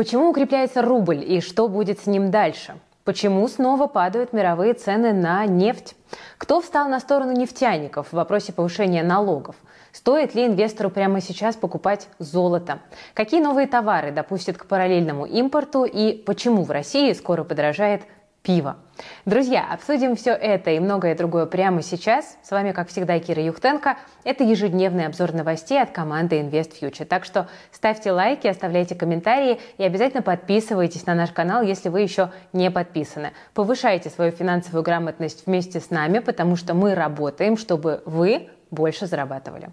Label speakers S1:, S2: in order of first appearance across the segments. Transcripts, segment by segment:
S1: Почему укрепляется рубль и что будет с ним дальше? Почему снова падают мировые цены на нефть? Кто встал на сторону нефтяников в вопросе повышения налогов? Стоит ли инвестору прямо сейчас покупать золото? Какие новые товары допустят к параллельному импорту и почему в России скоро подорожает пиво. Друзья, обсудим все это и многое другое прямо сейчас. С вами, как всегда, Кира Юхтенко. Это ежедневный обзор новостей от команды Invest Future. Так что ставьте лайки, оставляйте комментарии и обязательно подписывайтесь на наш канал, если вы еще не подписаны. Повышайте свою финансовую грамотность вместе с нами, потому что мы работаем, чтобы вы больше зарабатывали.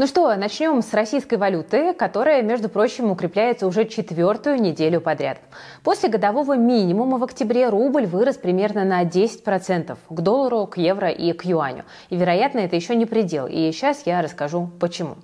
S1: Ну что, начнем с российской валюты, которая, между прочим, укрепляется уже четвертую неделю подряд. После годового минимума в октябре рубль вырос примерно на 10% к доллару, к евро и к юаню. И, вероятно, это еще не предел. И сейчас я расскажу, почему.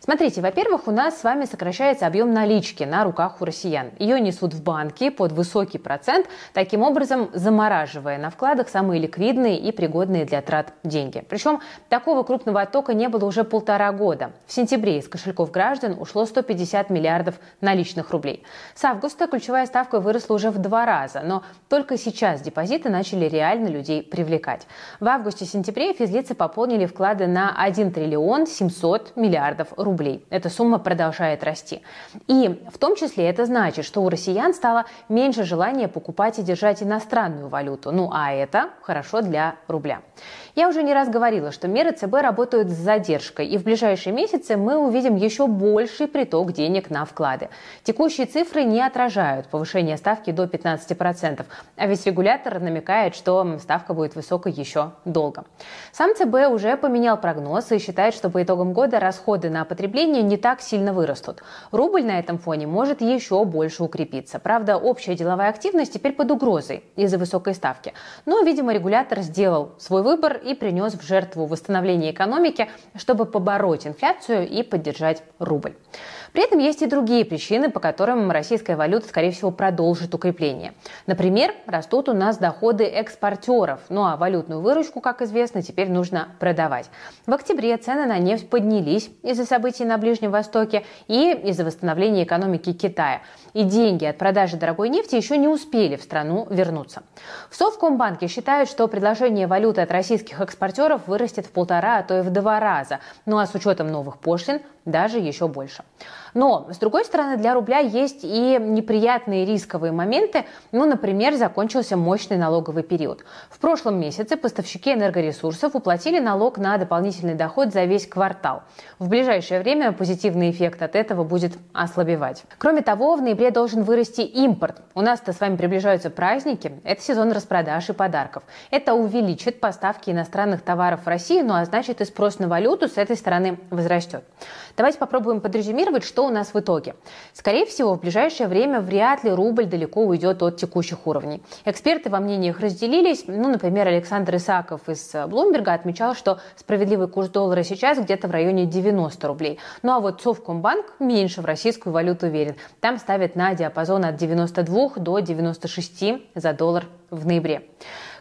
S1: Смотрите, во-первых, у нас с вами сокращается объем налички на руках у россиян. Ее несут в банки под высокий процент, таким образом замораживая на вкладах самые ликвидные и пригодные для трат деньги. Причем такого крупного оттока не было уже полтора года. В сентябре из кошельков граждан ушло 150 миллиардов наличных рублей. С августа ключевая ставка выросла уже в два раза, но только сейчас депозиты начали реально людей привлекать. В августе-сентябре физлицы пополнили вклады на 1 триллион 700 миллиардов миллиардов рублей. Эта сумма продолжает расти. И в том числе это значит, что у россиян стало меньше желания покупать и держать иностранную валюту. Ну а это хорошо для рубля. Я уже не раз говорила, что меры ЦБ работают с задержкой, и в ближайшие месяцы мы увидим еще больший приток денег на вклады. Текущие цифры не отражают повышение ставки до 15%, а ведь регулятор намекает, что ставка будет высокой еще долго. Сам ЦБ уже поменял прогноз и считает, что по итогам года расходы на потребление не так сильно вырастут. Рубль на этом фоне может еще больше укрепиться. Правда, общая деловая активность теперь под угрозой из-за высокой ставки. Но, видимо, регулятор сделал свой выбор и принес в жертву восстановление экономики, чтобы побороть инфляцию и поддержать рубль. При этом есть и другие причины, по которым российская валюта, скорее всего, продолжит укрепление. Например, растут у нас доходы экспортеров, ну а валютную выручку, как известно, теперь нужно продавать. В октябре цены на нефть поднялись из-за событий на Ближнем Востоке и из-за восстановления экономики Китая. И деньги от продажи дорогой нефти еще не успели в страну вернуться. В Совкомбанке считают, что предложение валюты от российских экспортеров вырастет в полтора, а то и в два раза. Ну а с учетом новых пошлин даже еще больше. Но, с другой стороны, для рубля есть и неприятные рисковые моменты. Ну, например, закончился мощный налоговый период. В прошлом месяце поставщики энергоресурсов уплатили налог на дополнительный доход за весь квартал. В ближайшее время позитивный эффект от этого будет ослабевать. Кроме того, в ноябре должен вырасти импорт. У нас-то с вами приближаются праздники. Это сезон распродаж и подарков. Это увеличит поставки иностранных товаров в Россию, ну а значит и спрос на валюту с этой стороны возрастет. Давайте попробуем подрезюмировать, что у нас в итоге. Скорее всего, в ближайшее время вряд ли рубль далеко уйдет от текущих уровней. Эксперты во мнениях разделились. Ну, например, Александр Исаков из Блумберга отмечал, что справедливый курс доллара сейчас где-то в районе 90 рублей. Ну а вот Совкомбанк меньше в российскую валюту верит. Там ставят на диапазон от 92 до 96 за доллар в ноябре.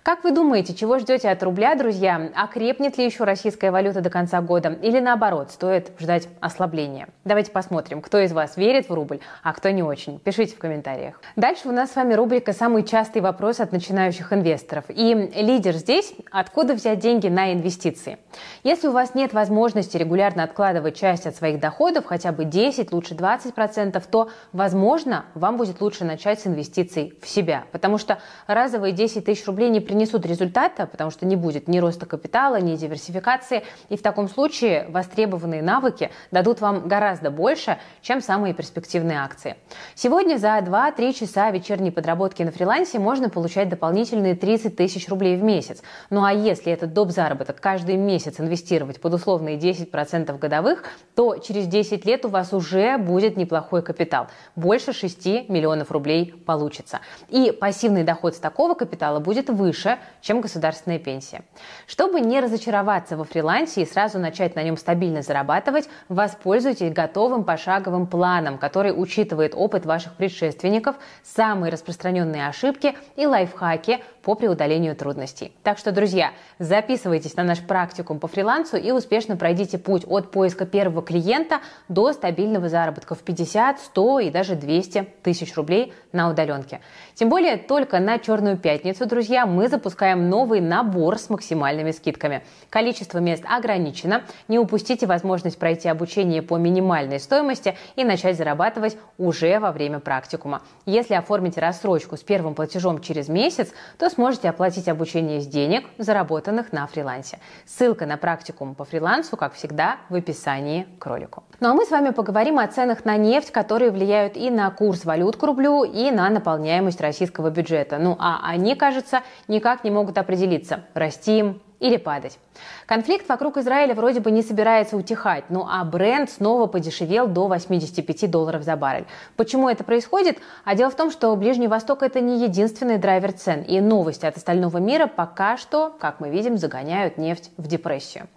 S1: Как вы думаете, чего ждете от рубля, друзья? Окрепнет ли еще российская валюта до конца года? Или наоборот, стоит ждать ослабления? Давайте посмотрим, кто из вас верит в рубль, а кто не очень. Пишите в комментариях. Дальше у нас с вами рубрика «Самый частый вопрос от начинающих инвесторов». И лидер здесь – откуда взять деньги на инвестиции? Если у вас нет возможности регулярно откладывать часть от своих доходов, хотя бы 10, лучше 20%, то, возможно, вам будет лучше начать с инвестиций в себя. Потому что разовые 10 тысяч рублей не принесут результата, потому что не будет ни роста капитала, ни диверсификации. И в таком случае востребованные навыки дадут вам гораздо больше, чем самые перспективные акции. Сегодня за 2-3 часа вечерней подработки на фрилансе можно получать дополнительные 30 тысяч рублей в месяц. Ну а если этот доп. заработок каждый месяц инвестировать под условные 10% годовых, то через 10 лет у вас уже будет неплохой капитал. Больше 6 миллионов рублей получится. И пассивный доход с такого капитала будет выше, выше, чем государственная пенсия. Чтобы не разочароваться во фрилансе и сразу начать на нем стабильно зарабатывать, воспользуйтесь готовым пошаговым планом, который учитывает опыт ваших предшественников, самые распространенные ошибки и лайфхаки по преодолению трудностей. Так что, друзья, записывайтесь на наш практикум по фрилансу и успешно пройдите путь от поиска первого клиента до стабильного заработка в 50, 100 и даже 200 тысяч рублей на удаленке. Тем более только на Черную пятницу, друзья, мы запускаем новый набор с максимальными скидками. Количество мест ограничено. Не упустите возможность пройти обучение по минимальной стоимости и начать зарабатывать уже во время практикума. Если оформите рассрочку с первым платежом через месяц, то сможете оплатить обучение с денег, заработанных на фрилансе. Ссылка на практикум по фрилансу, как всегда, в описании к ролику. Ну а мы с вами поговорим о ценах на нефть, которые влияют и на курс валют к рублю, и на наполняемость российского бюджета. Ну а они, кажется, никак не могут определиться, расти им или падать. Конфликт вокруг Израиля вроде бы не собирается утихать, ну а бренд снова подешевел до 85 долларов за баррель. Почему это происходит? А дело в том, что Ближний Восток это не единственный драйвер цен, и новости от остального мира пока что, как мы видим, загоняют нефть в депрессию.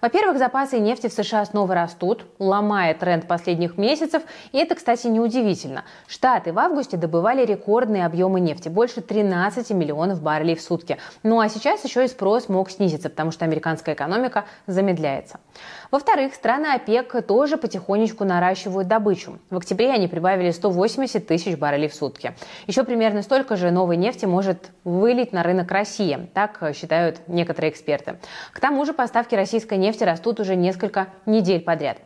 S1: Во-первых, запасы нефти в США снова растут, ломая тренд последних месяцев, и это, кстати, неудивительно. Штаты в августе добывали рекордные объемы нефти, больше 13 миллионов баррелей в сутки. Ну а сейчас еще и спрос мог снизиться, потому что американская экономика замедляется. Во-вторых, страны ОПЕК тоже потихонечку наращивают добычу. В октябре они прибавили 180 тысяч баррелей в сутки. Еще примерно столько же новой нефти может вылить на рынок России, так считают некоторые эксперты. К тому же поставки российской нефти растут уже несколько недель подряд.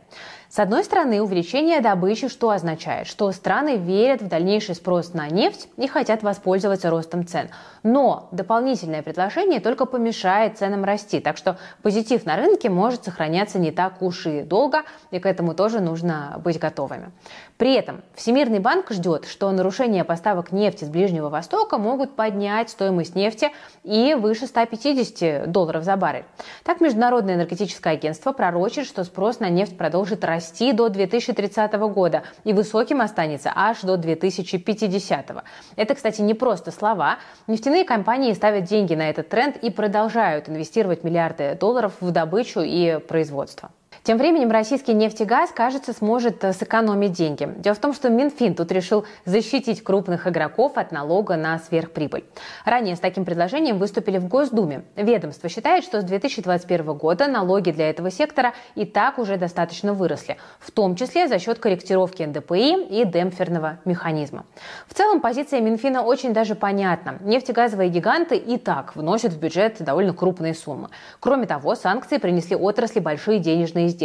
S1: С одной стороны, увеличение добычи что означает? Что страны верят в дальнейший спрос на нефть и хотят воспользоваться ростом цен. Но дополнительное предложение только помешает ценам расти, так что позитив на рынке может сохраняться не так уж и долго, и к этому тоже нужно быть готовыми. При этом Всемирный банк ждет, что нарушения поставок нефти с Ближнего Востока могут поднять стоимость нефти и выше 150 долларов за баррель. Так, Международное энергетическое агентство пророчит, что спрос на нефть продолжит расти до 2030 года и высоким останется аж до 2050. Это, кстати, не просто слова. Нефтяные компании ставят деньги на этот тренд и продолжают инвестировать миллиарды долларов в добычу и производство. Тем временем российский нефтегаз, кажется, сможет э, сэкономить деньги. Дело в том, что Минфин тут решил защитить крупных игроков от налога на сверхприбыль. Ранее с таким предложением выступили в Госдуме. Ведомство считает, что с 2021 года налоги для этого сектора и так уже достаточно выросли, в том числе за счет корректировки НДПИ и демпферного механизма. В целом позиция Минфина очень даже понятна. Нефтегазовые гиганты и так вносят в бюджет довольно крупные суммы. Кроме того, санкции принесли отрасли большие денежные издержки.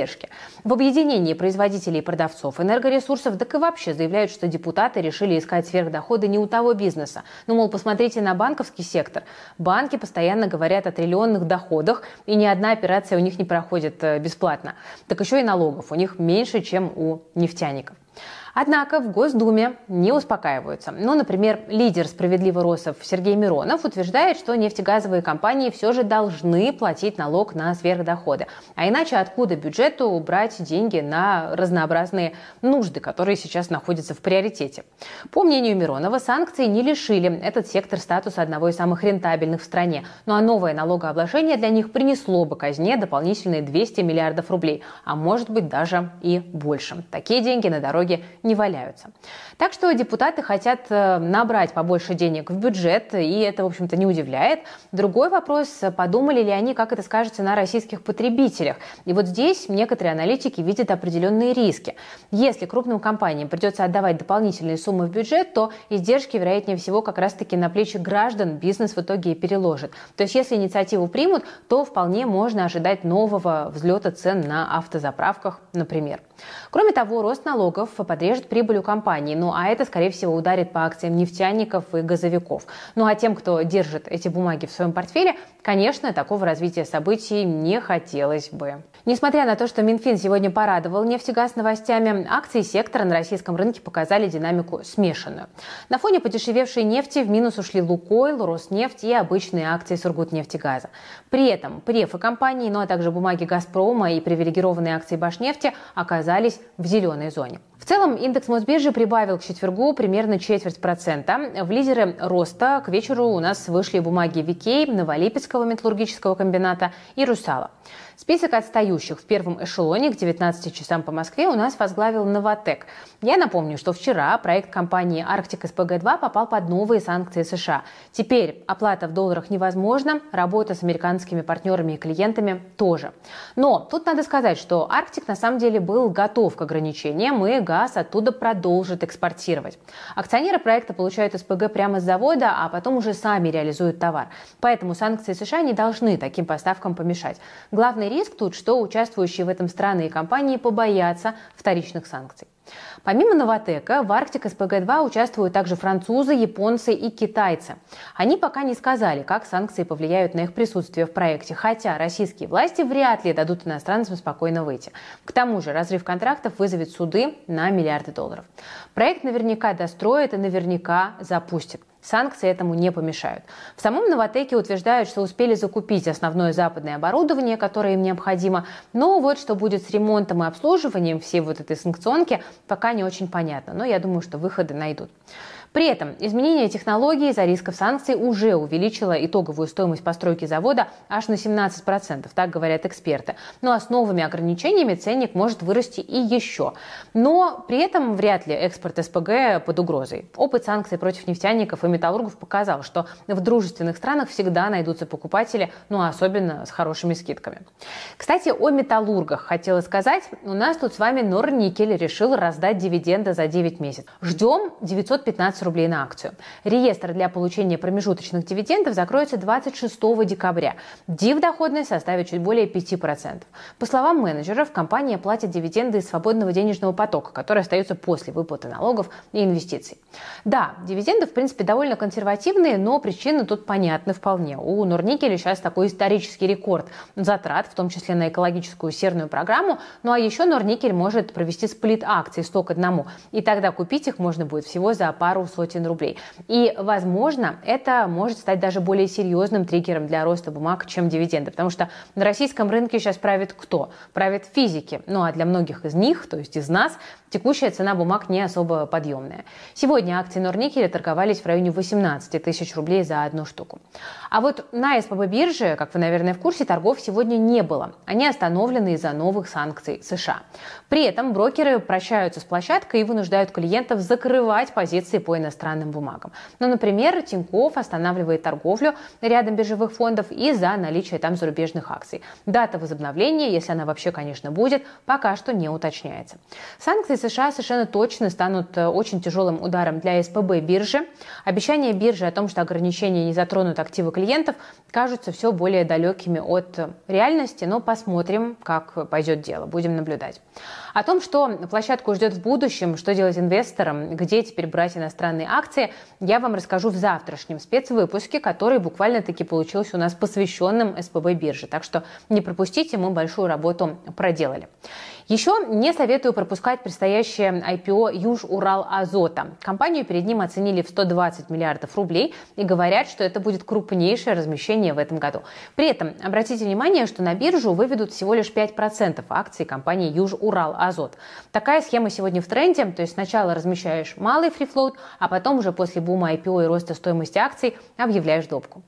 S1: В объединении производителей и продавцов энергоресурсов так и вообще заявляют, что депутаты решили искать сверхдоходы не у того бизнеса. Ну, мол, посмотрите на банковский сектор. Банки постоянно говорят о триллионных доходах, и ни одна операция у них не проходит э, бесплатно. Так еще и налогов у них меньше, чем у нефтяников. Однако в Госдуме не успокаиваются. Ну, например, лидер «Справедливо Росов» Сергей Миронов утверждает, что нефтегазовые компании все же должны платить налог на сверхдоходы. А иначе откуда бюджету брать деньги на разнообразные нужды, которые сейчас находятся в приоритете? По мнению Миронова, санкции не лишили этот сектор статуса одного из самых рентабельных в стране. Ну а новое налогообложение для них принесло бы казне дополнительные 200 миллиардов рублей, а может быть даже и больше. Такие деньги на дороге не валяются. Так что депутаты хотят э, набрать побольше денег в бюджет, и это, в общем-то, не удивляет. Другой вопрос, подумали ли они, как это скажется на российских потребителях. И вот здесь некоторые аналитики видят определенные риски. Если крупным компаниям придется отдавать дополнительные суммы в бюджет, то издержки, вероятнее всего, как раз-таки на плечи граждан бизнес в итоге и переложит. То есть, если инициативу примут, то вполне можно ожидать нового взлета цен на автозаправках, например. Кроме того, рост налогов подрежет режет прибыль у компании. А это, скорее всего, ударит по акциям нефтяников и газовиков. Ну а тем, кто держит эти бумаги в своем портфеле, конечно, такого развития событий не хотелось бы. Несмотря на то, что Минфин сегодня порадовал нефтегаз новостями, акции сектора на российском рынке показали динамику смешанную. На фоне подешевевшей нефти в минус ушли Лукойл, Роснефть и обычные акции Сургутнефтегаза. При этом префы компании, ну а также бумаги Газпрома и привилегированные акции Башнефти оказались в зеленой зоне. В целом индекс Мосбиржи прибавил к четвергу примерно четверть процента. В лидеры роста к вечеру у нас вышли бумаги Викей, Новолипецкого металлургического комбината и Русала. Список отстающих в первом эшелоне к 19 часам по Москве у нас возглавил «Новотек». Я напомню, что вчера проект компании «Арктик СПГ-2» попал под новые санкции США. Теперь оплата в долларах невозможна, работа с американскими партнерами и клиентами тоже. Но тут надо сказать, что «Арктик» на самом деле был готов к ограничениям, и газ оттуда продолжит экспортировать. Акционеры проекта получают СПГ прямо с завода, а потом уже сами реализуют товар. Поэтому санкции США не должны таким поставкам помешать. Главный риск тут, что участвующие в этом страны и компании побоятся вторичных санкций. Помимо Новотека, в Арктик СПГ-2 участвуют также французы, японцы и китайцы. Они пока не сказали, как санкции повлияют на их присутствие в проекте, хотя российские власти вряд ли дадут иностранцам спокойно выйти. К тому же разрыв контрактов вызовет суды на миллиарды долларов. Проект наверняка достроит и наверняка запустит. Санкции этому не помешают. В самом Новотеке утверждают, что успели закупить основное западное оборудование, которое им необходимо, но вот что будет с ремонтом и обслуживанием всей вот этой санкционки, пока не очень понятно, но я думаю, что выходы найдут. При этом изменение технологий из-за рисков санкций уже увеличило итоговую стоимость постройки завода аж на 17%, так говорят эксперты. Но с новыми ограничениями ценник может вырасти и еще. Но при этом вряд ли экспорт СПГ под угрозой. Опыт санкций против нефтяников и металлургов показал, что в дружественных странах всегда найдутся покупатели, ну а особенно с хорошими скидками. Кстати, о металлургах хотела сказать. У нас тут с вами Норникель решил раздать дивиденды за 9 месяцев. Ждем 915 15 рублей на акцию. Реестр для получения промежуточных дивидендов закроется 26 декабря. Див-доходность составит чуть более 5%. По словам менеджеров, компания платит дивиденды из свободного денежного потока, который остается после выплаты налогов и инвестиций. Да, дивиденды, в принципе, довольно консервативные, но причины тут понятны вполне. У Норникеля сейчас такой исторический рекорд затрат, в том числе на экологическую серную программу. Ну а еще Норникель может провести сплит акций 100 к одному. И тогда купить их можно будет всего за пару сотен рублей. И, возможно, это может стать даже более серьезным триггером для роста бумаг, чем дивиденды. Потому что на российском рынке сейчас правит кто? Правит физики. Ну а для многих из них, то есть из нас, текущая цена бумаг не особо подъемная. Сегодня акции Норникеля торговались в районе 18 тысяч рублей за одну штуку. А вот на СПБ бирже, как вы, наверное, в курсе, торгов сегодня не было. Они остановлены из-за новых санкций США. При этом брокеры прощаются с площадкой и вынуждают клиентов закрывать позиции по иностранным бумагам. Ну, например, Тиньков останавливает торговлю рядом биржевых фондов из-за наличия там зарубежных акций. Дата возобновления, если она вообще, конечно, будет, пока что не уточняется. Санкции США совершенно точно станут э, очень тяжелым ударом для СПБ биржи. Обещания биржи о том, что ограничения не затронут активы клиентов, кажутся все более далекими от реальности, но посмотрим, как пойдет дело, будем наблюдать. О том, что площадку ждет в будущем, что делать инвесторам, где теперь брать иностранные акции, я вам расскажу в завтрашнем спецвыпуске, который буквально-таки получился у нас посвященным СПБ бирже. Так что не пропустите, мы большую работу проделали. Еще не советую пропускать предстоящее IPO Юж-Урал-Азота. Компанию перед ним оценили в 120 миллиардов рублей и говорят, что это будет крупнейшее размещение в этом году. При этом обратите внимание, что на биржу выведут всего лишь 5% акций компании Юж-Урал-Азот. Такая схема сегодня в тренде, то есть сначала размещаешь малый фрифлоут, а потом уже после бума IPO и роста стоимости акций объявляешь допку.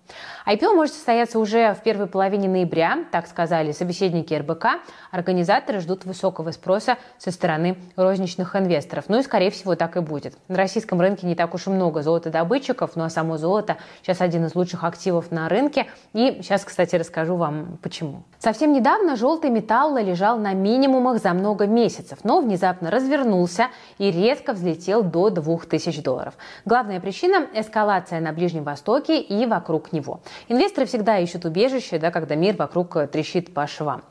S1: IPO может состояться уже в первой половине ноября, так сказали собеседники РБК. Организаторы ждут высокого высокого спроса со стороны розничных инвесторов. Ну и, скорее всего, так и будет. На российском рынке не так уж и много золотодобытчиков, ну а само золото сейчас один из лучших активов на рынке. И сейчас, кстати, расскажу вам почему. Совсем недавно желтый металл лежал на минимумах за много месяцев, но внезапно развернулся и резко взлетел до 2000 долларов. Главная причина – эскалация на Ближнем Востоке и вокруг него. Инвесторы всегда ищут убежище, да, когда мир вокруг трещит по швам.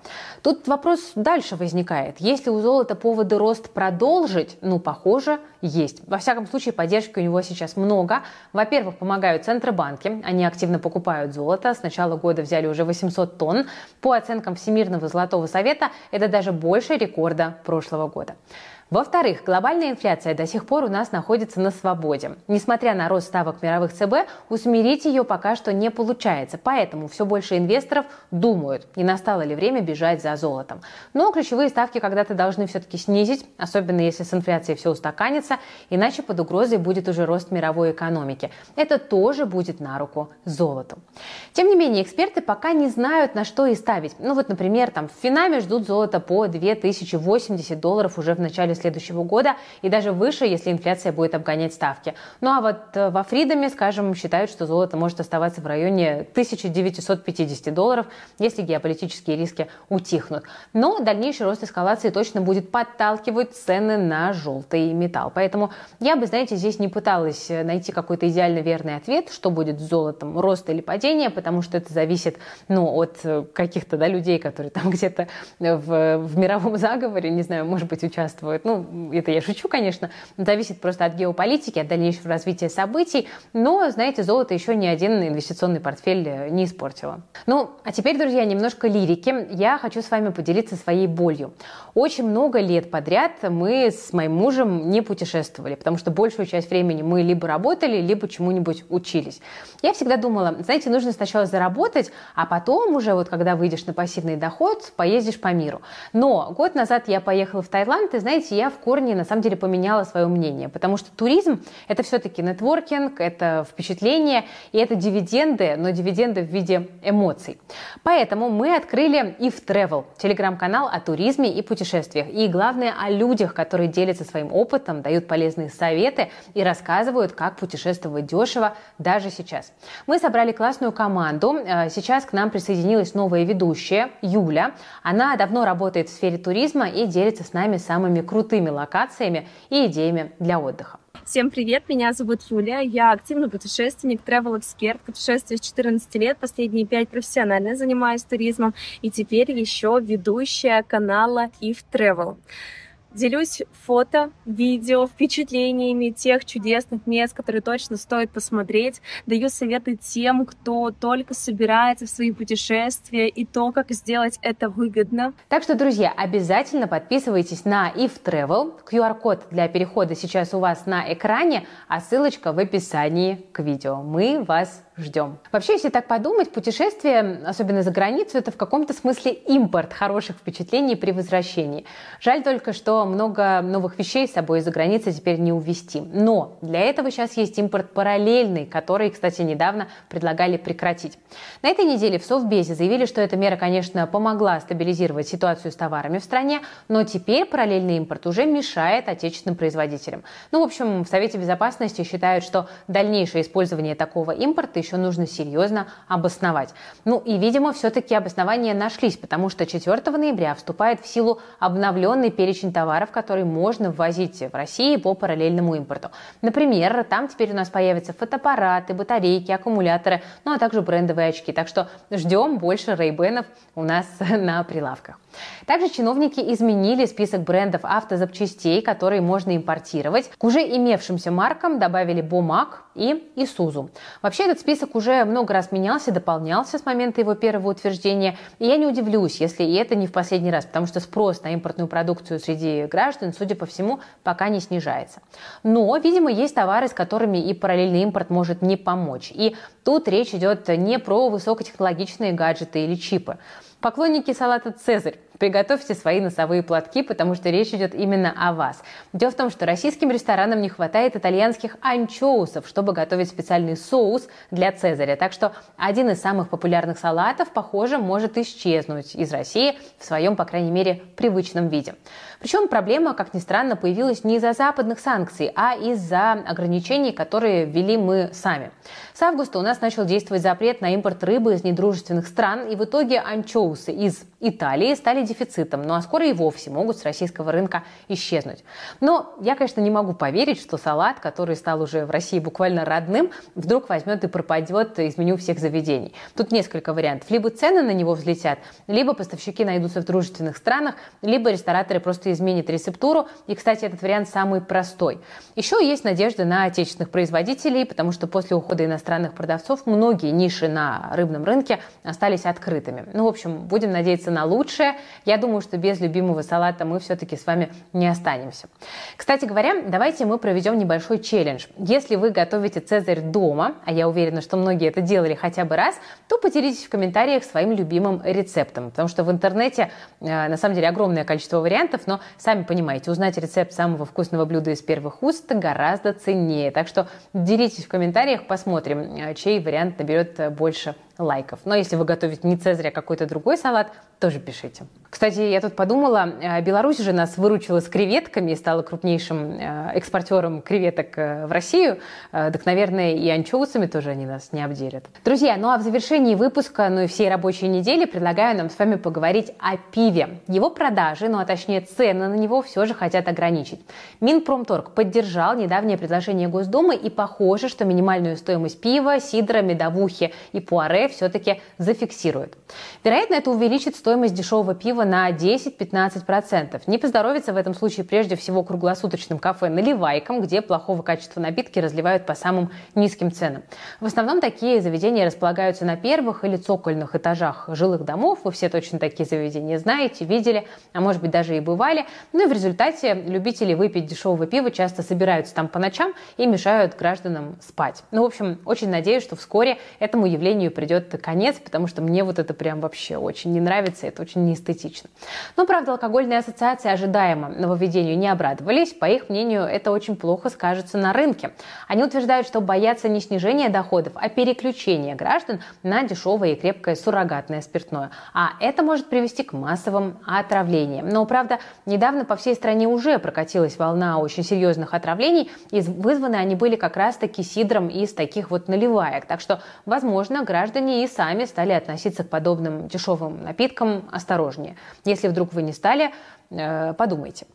S1: Тут вопрос дальше возникает возникает. Если у золота поводы рост продолжить, ну, похоже, есть. Во всяком случае, поддержки у него сейчас много. Во-первых, помогают центробанки. Они активно покупают золото. С начала года взяли уже 800 тонн. По оценкам Всемирного золотого совета, это даже больше рекорда прошлого года. Во-вторых, глобальная инфляция до сих пор у нас находится на свободе. Несмотря на рост ставок мировых ЦБ, усмирить ее пока что не получается. Поэтому все больше инвесторов думают, не настало ли время бежать за золотом. Но ключевые ставки когда-то должны все-таки снизить, особенно если с инфляцией все устаканится, иначе под угрозой будет уже рост мировой экономики. Это тоже будет на руку золоту. Тем не менее, эксперты пока не знают, на что и ставить. Ну вот, например, там в Финаме ждут золото по 2080 долларов уже в начале следующего года и даже выше, если инфляция будет обгонять ставки. Ну а вот э, во Фридоме, скажем, считают, что золото может оставаться в районе 1950 долларов, если геополитические риски утихнут. Но дальнейший рост эскалации точно будет подталкивать цены на желтый металл. Поэтому я бы, знаете, здесь не пыталась э, найти какой-то идеально верный ответ, что будет с золотом, рост или падение, потому что это зависит ну, от э, каких-то да, людей, которые там где-то в, в мировом заговоре, не знаю, может быть, участвуют. Ну, это я шучу, конечно. Зависит просто от геополитики, от дальнейшего развития событий. Но, знаете, золото еще ни один инвестиционный портфель э, не испортило. Ну, а теперь, друзья, немножко лирики. Я хочу с вами поделиться своей болью. Очень много лет подряд мы с моим мужем не путешествовали, потому что большую часть времени мы либо работали, либо чему-нибудь учились. Я всегда думала, знаете, нужно сначала заработать, а потом уже вот когда выйдешь на пассивный доход, поездишь по миру. Но год назад я поехала в Таиланд, и знаете, я в корне на самом деле поменяла свое мнение, потому что туризм – это все-таки нетворкинг, это впечатление, и это дивиденды, но дивиденды в виде эмоций. Поэтому мы открыли If Travel, телеграм-канал о туризме и путешествиях, и главное о людях, которые делятся своим опытом, дают полезные советы и рассказывают, как путешествовать дешево даже сейчас. Мы собрали классную команду. Э, сейчас к нам присоединилась новая ведущая Юля. Она давно работает в сфере туризма и делится с нами самыми крутыми локациями и идеями для отдыха.
S2: Всем привет, меня зовут Юлия, я активный путешественник, travel эксперт путешествую с 14 лет, последние 5 профессионально занимаюсь туризмом и теперь еще ведущая канала If Travel. Делюсь фото, видео, впечатлениями тех чудесных мест, которые точно стоит посмотреть. Даю советы тем, кто только собирается в свои путешествия и то, как сделать это выгодно.
S1: Так что, друзья, обязательно подписывайтесь на If Travel. QR-код для перехода сейчас у вас на экране, а ссылочка в описании к видео. Мы вас ждем. Вообще, если так подумать, путешествие, особенно за границу, это в каком-то смысле импорт хороших впечатлений при возвращении. Жаль только, что много новых вещей с собой из-за границы теперь не увезти. Но для этого сейчас есть импорт параллельный, который, кстати, недавно предлагали прекратить. На этой неделе в Совбезе заявили, что эта мера, конечно, помогла стабилизировать ситуацию с товарами в стране, но теперь параллельный импорт уже мешает отечественным производителям. Ну, в общем, в Совете Безопасности считают, что дальнейшее использование такого импорта еще нужно серьезно обосновать. Ну и, видимо, все-таки обоснования нашлись, потому что 4 ноября вступает в силу обновленный перечень товаров, которые можно ввозить в России по параллельному импорту. Например, там теперь у нас появятся фотоаппараты, батарейки, аккумуляторы, ну а также брендовые очки. Так что ждем больше рейбенов у нас на прилавках. Также чиновники изменили список брендов автозапчастей, которые можно импортировать. К уже имевшимся маркам добавили Бумаг и Исузу. Вообще этот список уже много раз менялся, дополнялся с момента его первого утверждения. И я не удивлюсь, если и это не в последний раз, потому что спрос на импортную продукцию среди граждан, судя по всему, пока не снижается. Но, видимо, есть товары, с которыми и параллельный импорт может не помочь. И тут речь идет не про высокотехнологичные гаджеты или чипы. Поклонники салата «Цезарь» Приготовьте свои носовые платки, потому что речь идет именно о вас. Дело в том, что российским ресторанам не хватает итальянских анчоусов, чтобы готовить специальный соус для Цезаря. Так что один из самых популярных салатов, похоже, может исчезнуть из России в своем, по крайней мере, привычном виде. Причем проблема, как ни странно, появилась не из-за западных санкций, а из-за ограничений, которые ввели мы сами. С августа у нас начал действовать запрет на импорт рыбы из недружественных стран, и в итоге анчоусы из Италии стали дефицитом, ну а скоро и вовсе могут с российского рынка исчезнуть. Но я, конечно, не могу поверить, что салат, который стал уже в России буквально родным, вдруг возьмет и пропадет из меню всех заведений. Тут несколько вариантов. Либо цены на него взлетят, либо поставщики найдутся в дружественных странах, либо рестораторы просто изменят рецептуру. И, кстати, этот вариант самый простой. Еще есть надежда на отечественных производителей, потому что после ухода иностранных продавцов многие ниши на рыбном рынке остались открытыми. Ну, в общем, будем надеяться на лучшее. Я думаю, что без любимого салата мы все-таки с вами не останемся. Кстати говоря, давайте мы проведем небольшой челлендж. Если вы готовите цезарь дома, а я уверена, что многие это делали хотя бы раз, то поделитесь в комментариях своим любимым рецептом. Потому что в интернете э, на самом деле огромное количество вариантов, но сами понимаете, узнать рецепт самого вкусного блюда из первых уст гораздо ценнее. Так что делитесь в комментариях, посмотрим, э, чей вариант наберет больше лайков. Но если вы готовите не цезарь, а какой-то другой салат, тоже пишите. Кстати, я тут подумала, э, Беларусь же нас выручила с креветками и стала крупнейшим э, экспортером креветок э, в Россию. Так, наверное, и анчоусами тоже они нас не обделят. Друзья, ну а в завершении выпуска, ну и всей рабочей недели предлагаю нам с вами поговорить о пиве. Его продажи, ну а точнее цены на него все же хотят ограничить. Минпромторг поддержал недавнее предложение Госдумы и похоже, что минимальную стоимость пива, сидра, медовухи и пуаре все-таки зафиксируют. Вероятно, это увеличит стоимость дешевого пива на 10-15%. Не поздоровится в этом случае прежде всего круглосуточным кафе «Наливайкам», где плохого качества напитки разливают по самым низким ценам. В основном такие заведения располагаются на первых или цокольных этажах жилых домов. Вы все точно такие заведения знаете, видели, а может быть даже и бывали. Ну и в результате любители выпить дешевого пива часто собираются там по ночам и мешают гражданам спать. Ну, в общем, очень надеюсь, что вскоре этому явлению придет конец, потому что мне вот это прям вообще очень не нравится, это очень неэстетично. Но, правда, алкогольные ассоциации ожидаемо нововведению не обрадовались. По их мнению, это очень плохо скажется на рынке. Они утверждают, что боятся не снижения доходов, а переключения граждан на дешевое и крепкое суррогатное спиртное. А это может привести к массовым отравлениям. Но, правда, недавно по всей стране уже прокатилась волна очень серьезных отравлений, и вызваны они были как раз-таки сидром из таких вот наливаек. Так что, возможно, граждане и сами стали относиться к подобным дешевым напиткам осторожнее. Если вдруг вы не стали, э, подумайте.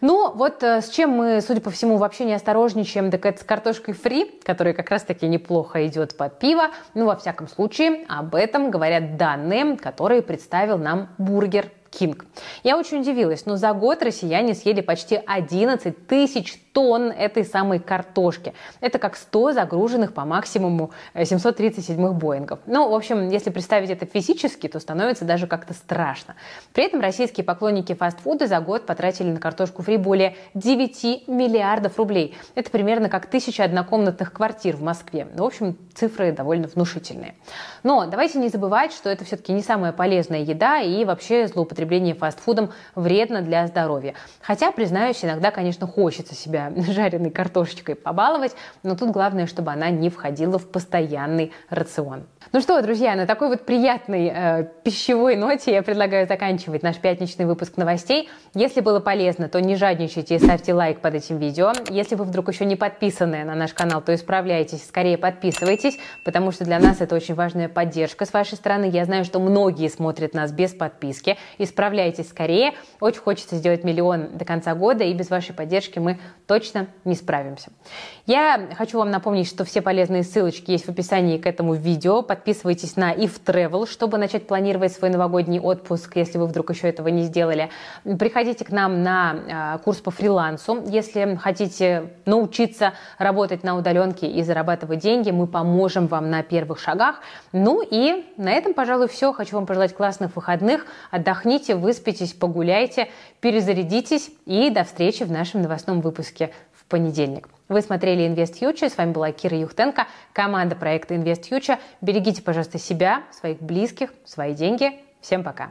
S1: Ну, вот э, с чем мы, судя по всему, вообще не осторожничаем, так это с картошкой фри, которая как раз-таки неплохо идет под пиво. Ну, во всяком случае, об этом говорят данные, которые представил нам Бургер Кинг. Я очень удивилась, но за год россияне съели почти 11 тысяч тонн этой самой картошки. Это как 100 загруженных по максимуму 737 Боингов. Ну, в общем, если представить это физически, то становится даже как-то страшно. При этом российские поклонники фастфуда за год потратили на картошку фри более 9 миллиардов рублей. Это примерно как тысяча однокомнатных квартир в Москве. Ну, в общем, цифры довольно внушительные. Но давайте не забывать, что это все-таки не самая полезная еда и вообще злоупотребление фастфудом вредно для здоровья. Хотя, признаюсь, иногда, конечно, хочется себя жареной картошечкой побаловать, но тут главное, чтобы она не входила в постоянный рацион. Ну что, друзья, на такой вот приятной э, пищевой ноте я предлагаю заканчивать наш пятничный выпуск новостей. Если было полезно, то не жадничайте и ставьте лайк под этим видео. Если вы вдруг еще не подписаны на наш канал, то исправляйтесь, скорее подписывайтесь, потому что для нас это очень важная поддержка с вашей стороны. Я знаю, что многие смотрят нас без подписки. Исправляйтесь скорее. Очень хочется сделать миллион до конца года, и без вашей поддержки мы точно не справимся. Я хочу вам напомнить, что все полезные ссылочки есть в описании к этому видео подписывайтесь на If Travel, чтобы начать планировать свой новогодний отпуск, если вы вдруг еще этого не сделали. Приходите к нам на а, курс по фрилансу. Если хотите научиться работать на удаленке и зарабатывать деньги, мы поможем вам на первых шагах. Ну и на этом, пожалуй, все. Хочу вам пожелать классных выходных. Отдохните, выспитесь, погуляйте, перезарядитесь и до встречи в нашем новостном выпуске в понедельник. Вы смотрели Invest Future, с вами была Кира Юхтенко, команда проекта Invest Future. Берегите, пожалуйста, себя, своих близких, свои деньги. Всем пока!